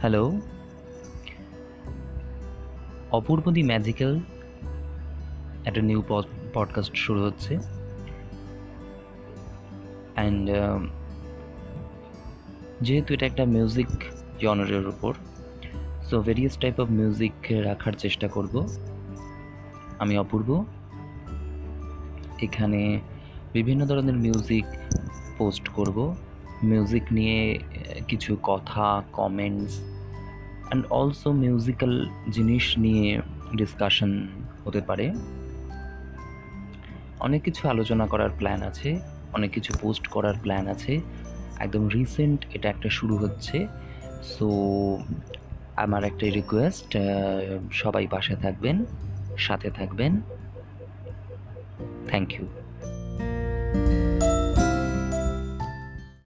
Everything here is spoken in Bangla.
হ্যালো? অপূর্ব দি ম্যাজিক্যাল একটা নিউ পডকাস্ট শুরু হচ্ছে। অ্যান্ড যেহেতু এটা একটা মিউজিক জনারের উপর so various type of music রাখার চেষ্টা করব। আমি অপূর্ব। এখানে বিভিন্ন ধরনের মিউজিক পোস্ট করব। মিউজিক নিয়ে কিছু কথা কমেন্টস অ্যান্ড অলসো মিউজিক্যাল জিনিস নিয়ে ডিসকাশন হতে পারে। অনেক কিছু আলোচনা করার প্ল্যান আছে, অনেক কিছু পোস্ট করার প্ল্যান আছে। একদম রিসেন্ট এটা একটা শুরু হচ্ছে। সো আমার একটা রিকোয়েস্ট সবাই পাশে থাকবেন, সাথে থাকবেন। Thank you